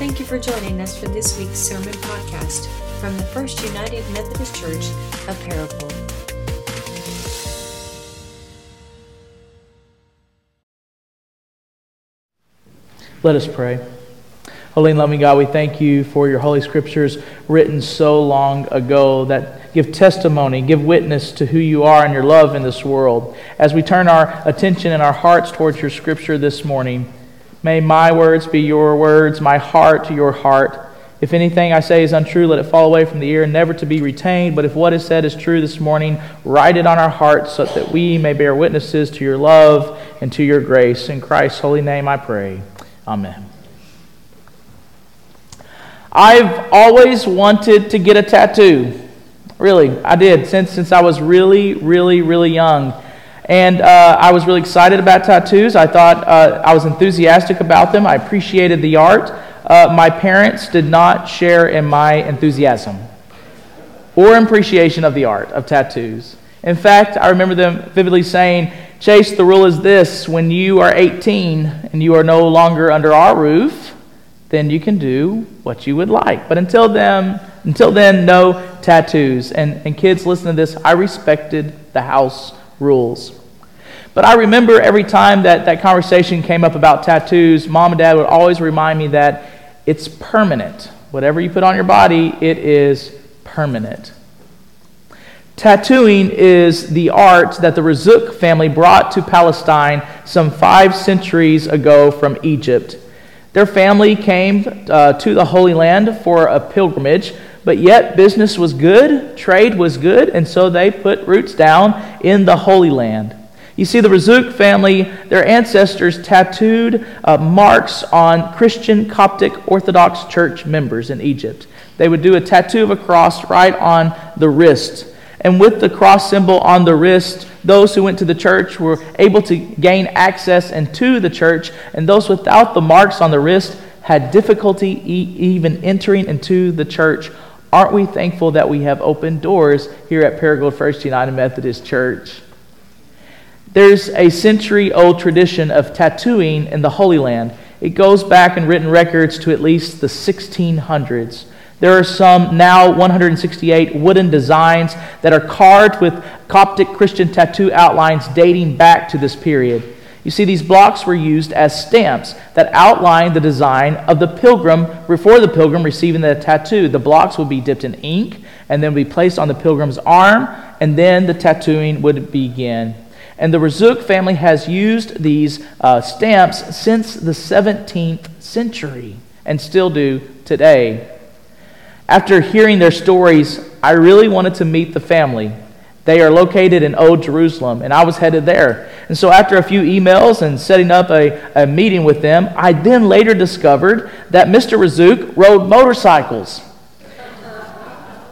Thank you for joining us for this week's sermon podcast from the First United Methodist Church of Paragould. Let us pray. Holy and loving God, we thank you for your holy scriptures written so long ago that give testimony, give witness to who you are and your love in this world. As we turn our attention and our hearts towards your scripture this morning, may my words be your words, my heart to your heart. If anything I say is untrue, let it fall away from the ear, never to be retained. But if what is said is true this morning, write it on our hearts so that we may bear witnesses to your love and to your grace. In Christ's holy name I pray. Amen. I've always wanted to get a tattoo. Really, I did since since I was really, really, really young, and uh, I was really excited about tattoos. I thought uh, I was enthusiastic about them. I appreciated the art. Uh, my parents did not share in my enthusiasm or appreciation of the art of tattoos. In fact, I remember them vividly saying, "Chase, the rule is this: when you are 18 and you are no longer under our roof." then you can do what you would like. But until then, until then, no tattoos. And, and kids, listen to this. I respected the house rules. But I remember every time that that conversation came up about tattoos, mom and dad would always remind me that it's permanent. Whatever you put on your body, it is permanent. Tattooing is the art that the Razzouk family brought to Palestine some five centuries ago from Egypt. Their family came uh, to the Holy Land for a pilgrimage, but yet business was good, trade was good, and so they put roots down in the Holy Land. You see, the Razzouk family, their ancestors tattooed uh, marks on Christian Coptic Orthodox Church members in Egypt. They would do a tattoo of a cross right on the wrist. And with the cross symbol on the wrist, those who went to the church were able to gain access into the church, and those without the marks on the wrist had difficulty e- even entering into the church. Aren't we thankful that we have open doors here at Paragould First United Methodist Church? There's a century old tradition of tattooing in the Holy Land. It goes back in written records to at least the 1600s. There are some now 168 wooden designs that are carved with Coptic Christian tattoo outlines dating back to this period. You see, these blocks were used as stamps that outlined the design of the pilgrim before the pilgrim receiving the tattoo. The blocks would be dipped in ink and then be placed on the pilgrim's arm, and then the tattooing would begin. And the Razzouk family has used these uh, stamps since the 17th century and still do today. After hearing their stories, I really wanted to meet the family. They are located in Old Jerusalem, and I was headed there. And so, after a few emails and setting up a, a meeting with them, I then later discovered that Mr. Razzouk rode motorcycles.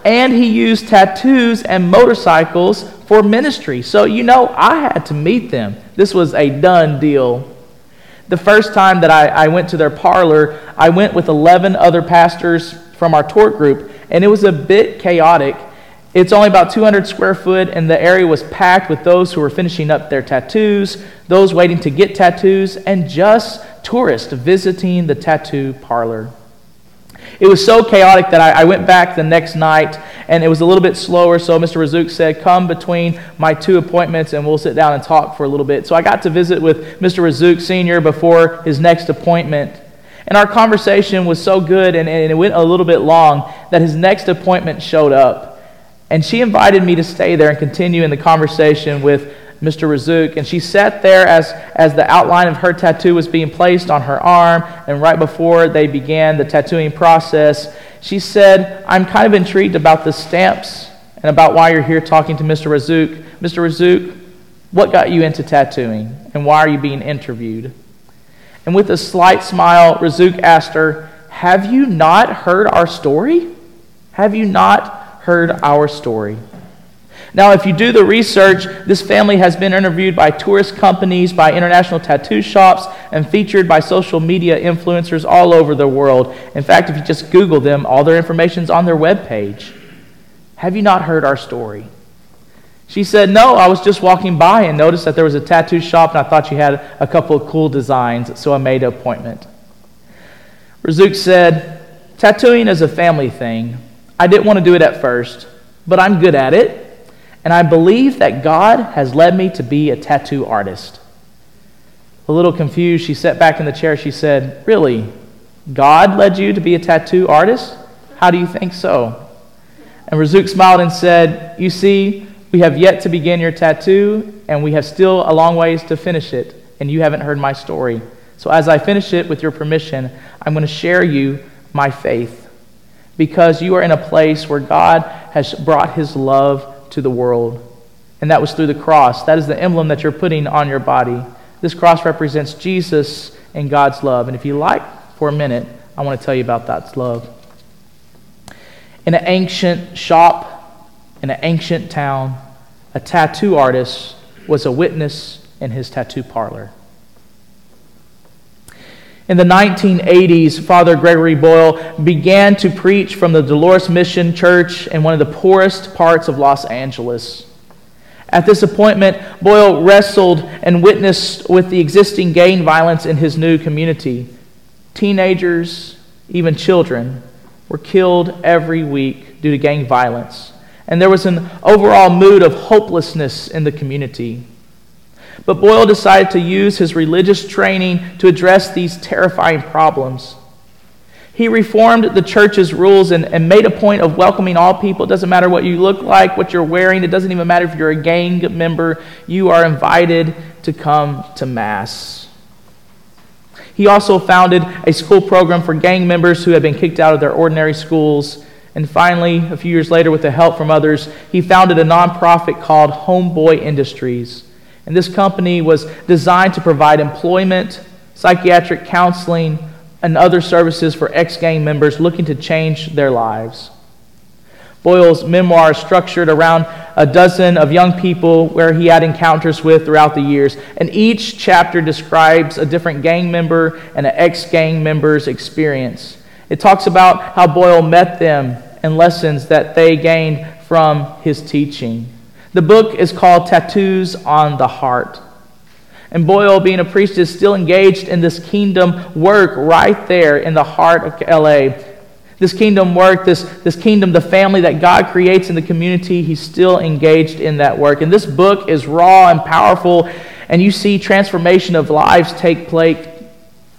And he used tattoos and motorcycles for ministry. So, you know, I had to meet them. This was a done deal. The first time that I, I went to their parlor, I went with 11 other pastors from our tour group, and it was a bit chaotic. It's only about 200 square foot, and the area was packed with those who were finishing up their tattoos, those waiting to get tattoos, and just tourists visiting the tattoo parlor. It was so chaotic that I, I, went back the next night and it was a little bit slower. So Mr. Razzouk said, Come between my two appointments and we'll sit down and talk for a little bit. So I got to visit with Mr. Razzouk Sr. before his next appointment. And our conversation was so good and, and it went a little bit long that his next appointment showed up. And she invited me to stay there and continue in the conversation with Mr. Razzouk. And she sat there as, as the outline of her tattoo was being placed on her arm. And right before they began the tattooing process, she said, I'm kind of intrigued about the stamps and about why you're here talking to Mr. Razzouk. Mr. Razzouk, what got you into tattooing? And why are you being interviewed? And with a slight smile, Razzouk asked her, Have you not heard our story? Have you not heard our story? Now, if you do the research, this family has been interviewed by tourist companies, by international tattoo shops, and featured by social media influencers all over the world. In fact, if you just Google them, all their information is on their webpage. Have you not heard our story? She said, No, I was just walking by and noticed that there was a tattoo shop and I thought you had a couple of cool designs, so I made an appointment. Razzouk said, Tattooing is a family thing. I didn't want to do it at first, but I'm good at it, and I believe that God has led me to be a tattoo artist. A little confused, she sat back in the chair. She said, Really? God led you to be a tattoo artist? How do you think so? And Razzouk smiled and said, You see, we have yet to begin your tattoo, and we have still a long ways to finish it, and you haven't heard my story. So as I finish it, with your permission, I'm going to share you my faith, because you are in a place where God has brought his love to the world. And that was through the cross. That is the emblem that you're putting on your body. This cross represents Jesus and God's love. And if you like, for a minute, I want to tell you about God's love. In an ancient shop, in an ancient town, a tattoo artist was a witness in his tattoo parlor. In the 1980s, Father Gregory Boyle began to preach from the Dolores Mission Church in one of the poorest parts of Los Angeles. At this appointment, Boyle wrestled and witnessed with the existing gang violence in his new community. Teenagers, even children, were killed every week due to gang violence and there was an overall mood of hopelessness in the community. But Boyle decided to use his religious training to address these terrifying problems. He reformed the church's rules and, and made a point of welcoming all people. It doesn't matter what you look like, what you're wearing, it doesn't even matter if you're a gang member, you are invited to come to Mass. He also founded a school program for gang members who had been kicked out of their ordinary schools and finally, a few years later, with the help from others, he founded a nonprofit called Homeboy Industries. And this company was designed to provide employment, psychiatric counseling, and other services for ex gang members looking to change their lives. Boyle's memoir is structured around a dozen of young people where he had encounters with throughout the years. And each chapter describes a different gang member and an ex gang member's experience. It talks about how Boyle met them and lessons that they gained from his teaching. The book is called Tattoos on the Heart. And Boyle, being a priest, is still engaged in this kingdom work right there in the heart of LA. This kingdom work, this, this kingdom, the family that God creates in the community, he's still engaged in that work. And this book is raw and powerful, and you see transformation of lives take place,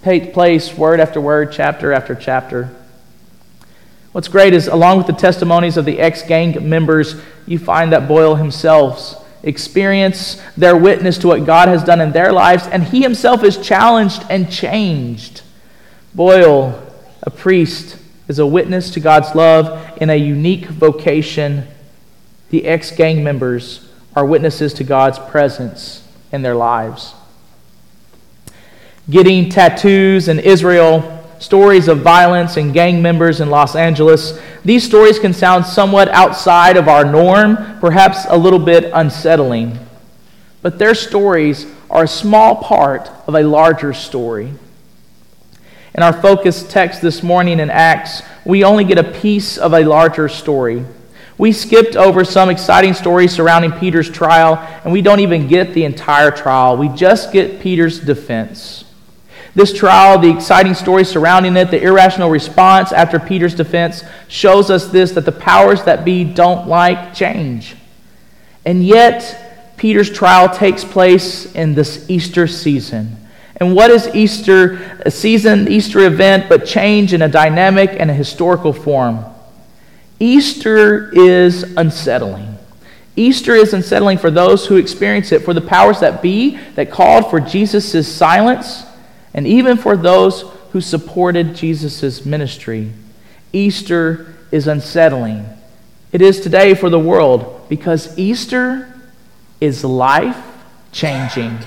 take place word after word, chapter after chapter. What's great is, along with the testimonies of the ex gang members, you find that Boyle himself experience their witness to what God has done in their lives, and he himself is challenged and changed. Boyle, a priest, is a witness to God's love in a unique vocation. The ex gang members are witnesses to God's presence in their lives. Getting tattoos in Israel stories of violence and gang members in Los Angeles, these stories can sound somewhat outside of our norm, perhaps a little bit unsettling. But their stories are a small part of a larger story. In our focus text this morning in Acts, we only get a piece of a larger story. We skipped over some exciting stories surrounding Peter's trial, and we don't even get the entire trial. We just get Peter's defense. This trial, the exciting story surrounding it, the irrational response after Peter's defense shows us this that the powers that be don't like change. And yet, Peter's trial takes place in this Easter season. And what is Easter, a season, Easter event, but change in a dynamic and a historical form? Easter is unsettling. Easter is unsettling for those who experience it, for the powers that be that called for Jesus' silence and even for those who supported Jesus' ministry, Easter is unsettling. It is today for the world because Easter is life changing.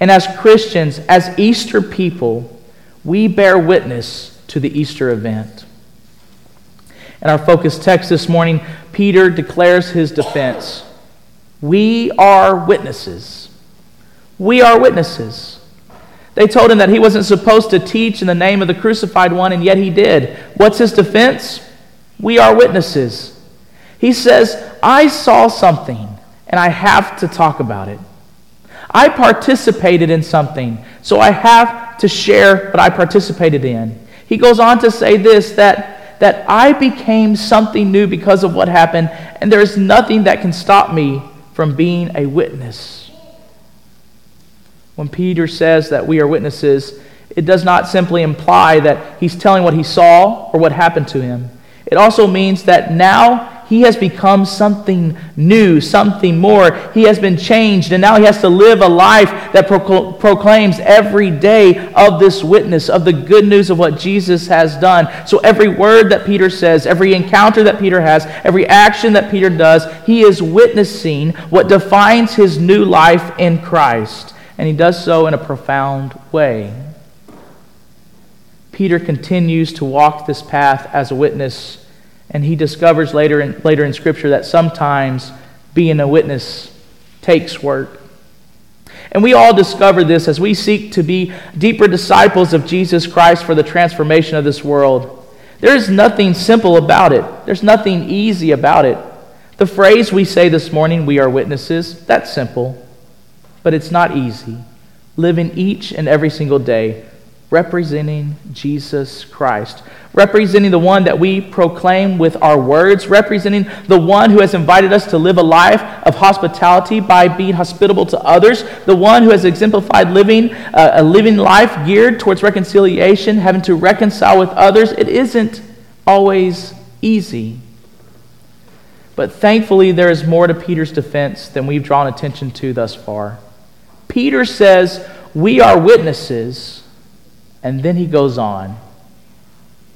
And as Christians, as Easter people, we bear witness to the Easter event. In our focus text this morning, Peter declares his defense. We are witnesses. We are witnesses. They told him that he wasn't supposed to teach in the name of the crucified one, and yet he did. What's his defense? We are witnesses. He says, I saw something, and I have to talk about it. I participated in something, so I have to share what I participated in. He goes on to say this that, that I became something new because of what happened, and there is nothing that can stop me from being a witness. When Peter says that we are witnesses, it does not simply imply that he's telling what he saw or what happened to him. It also means that now he has become something new, something more. He has been changed, and now he has to live a life that proclaims every day of this witness, of the good news of what Jesus has done. So every word that Peter says, every encounter that Peter has, every action that Peter does, he is witnessing what defines his new life in Christ. And he does so in a profound way. Peter continues to walk this path as a witness and he discovers later in, later in Scripture that sometimes being a witness takes work. And we all discover this as we seek to be deeper disciples of Jesus Christ for the transformation of this world. There is nothing simple about it, there's nothing easy about it. The phrase we say this morning, we are witnesses, that's simple, but it's not easy. Living each and every single day representing Jesus Christ, representing the one that we proclaim with our words, representing the one who has invited us to live a life of hospitality by being hospitable to others, the one who has exemplified living uh, a living life geared towards reconciliation, having to reconcile with others. It isn't always easy. But thankfully, there is more to Peter's defense than we've drawn attention to thus far. Peter says, We are witnesses and then he goes on.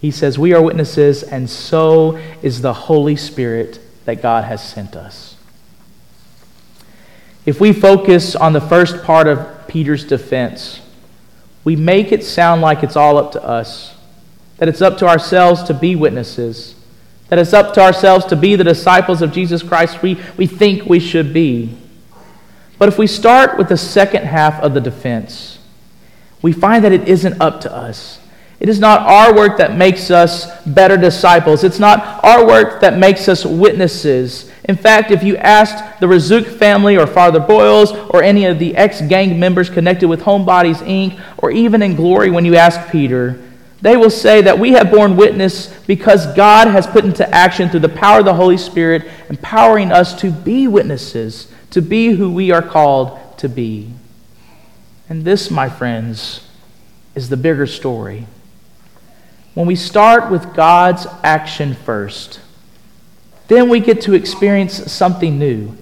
He says, We are witnesses, and so is the Holy Spirit that God has sent us. If we focus on the first part of Peter's defense, we make it sound like it's all up to us, that it's up to ourselves to be witnesses, that it's up to ourselves to be the disciples of Jesus Christ we, we think we should be. But if we start with the second half of the defense, we find that it isn't up to us. It is not our work that makes us better disciples. It's not our work that makes us witnesses. In fact, if you asked the Razzouk family or Father Boyles or any of the ex gang members connected with Homebodies Inc., or even in Glory when you ask Peter, they will say that we have borne witness because God has put into action through the power of the Holy Spirit, empowering us to be witnesses, to be who we are called to be. And this, my friends, is the bigger story. When we start with God's action first, then we get to experience something new.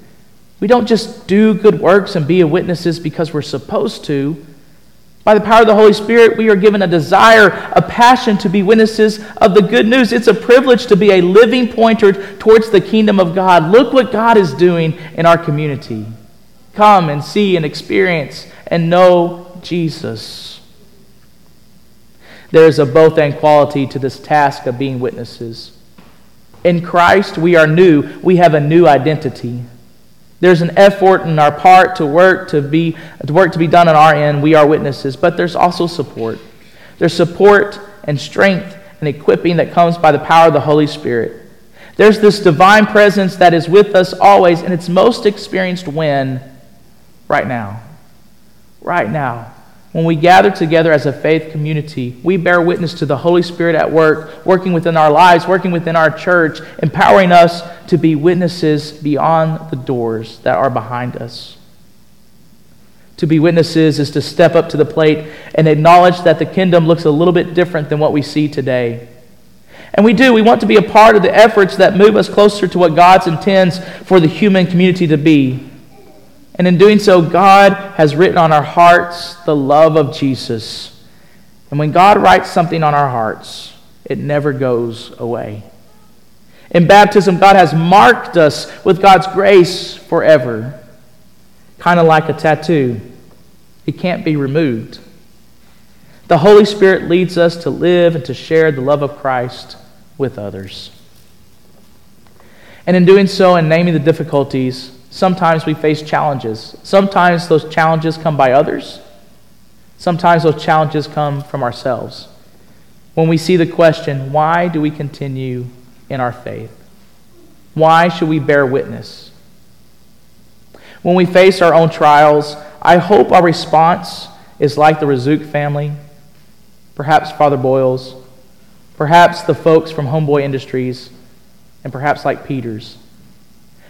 We don't just do good works and be a witnesses because we're supposed to. By the power of the Holy Spirit, we are given a desire, a passion to be witnesses of the good news. It's a privilege to be a living pointer towards the kingdom of God. Look what God is doing in our community. Come and see and experience and know Jesus. There is a both and quality to this task of being witnesses. In Christ, we are new. We have a new identity. There's an effort in our part to work to be to work to be done on our end. We are witnesses, but there's also support. There's support and strength and equipping that comes by the power of the Holy Spirit. There's this divine presence that is with us always, and it's most experienced when? Right now right now. When we gather together as a faith community, we bear witness to the Holy Spirit at work, working within our lives, working within our church, empowering us to be witnesses beyond the doors that are behind us. To be witnesses is to step up to the plate and acknowledge that the kingdom looks a little bit different than what we see today. And we do. We want to be a part of the efforts that move us closer to what God intends for the human community to be. And in doing so, God has written on our hearts the love of Jesus. And when God writes something on our hearts, it never goes away. In baptism, God has marked us with God's grace forever, kind of like a tattoo. It can't be removed. The Holy Spirit leads us to live and to share the love of Christ with others. And in doing so and naming the difficulties, Sometimes we face challenges. Sometimes those challenges come by others. Sometimes those challenges come from ourselves. When we see the question, why do we continue in our faith? Why should we bear witness? When we face our own trials, I hope our response is like the Razzouk family, perhaps Father Boyles, perhaps the folks from Homeboy Industries, and perhaps like Peter's,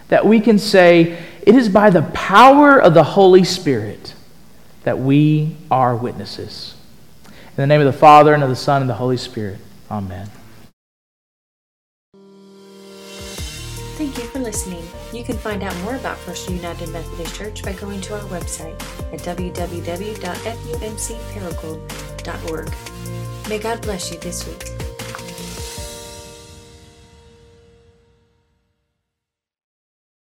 that we can say, It is by the power of the Holy Spirit that we are witnesses. In the name of the Father, and of the Son, and the Holy Spirit. Amen. Thank you for listening. You can find out more about First United Methodist Church by going to our website at www.fumcparagould.org. May God bless you this week.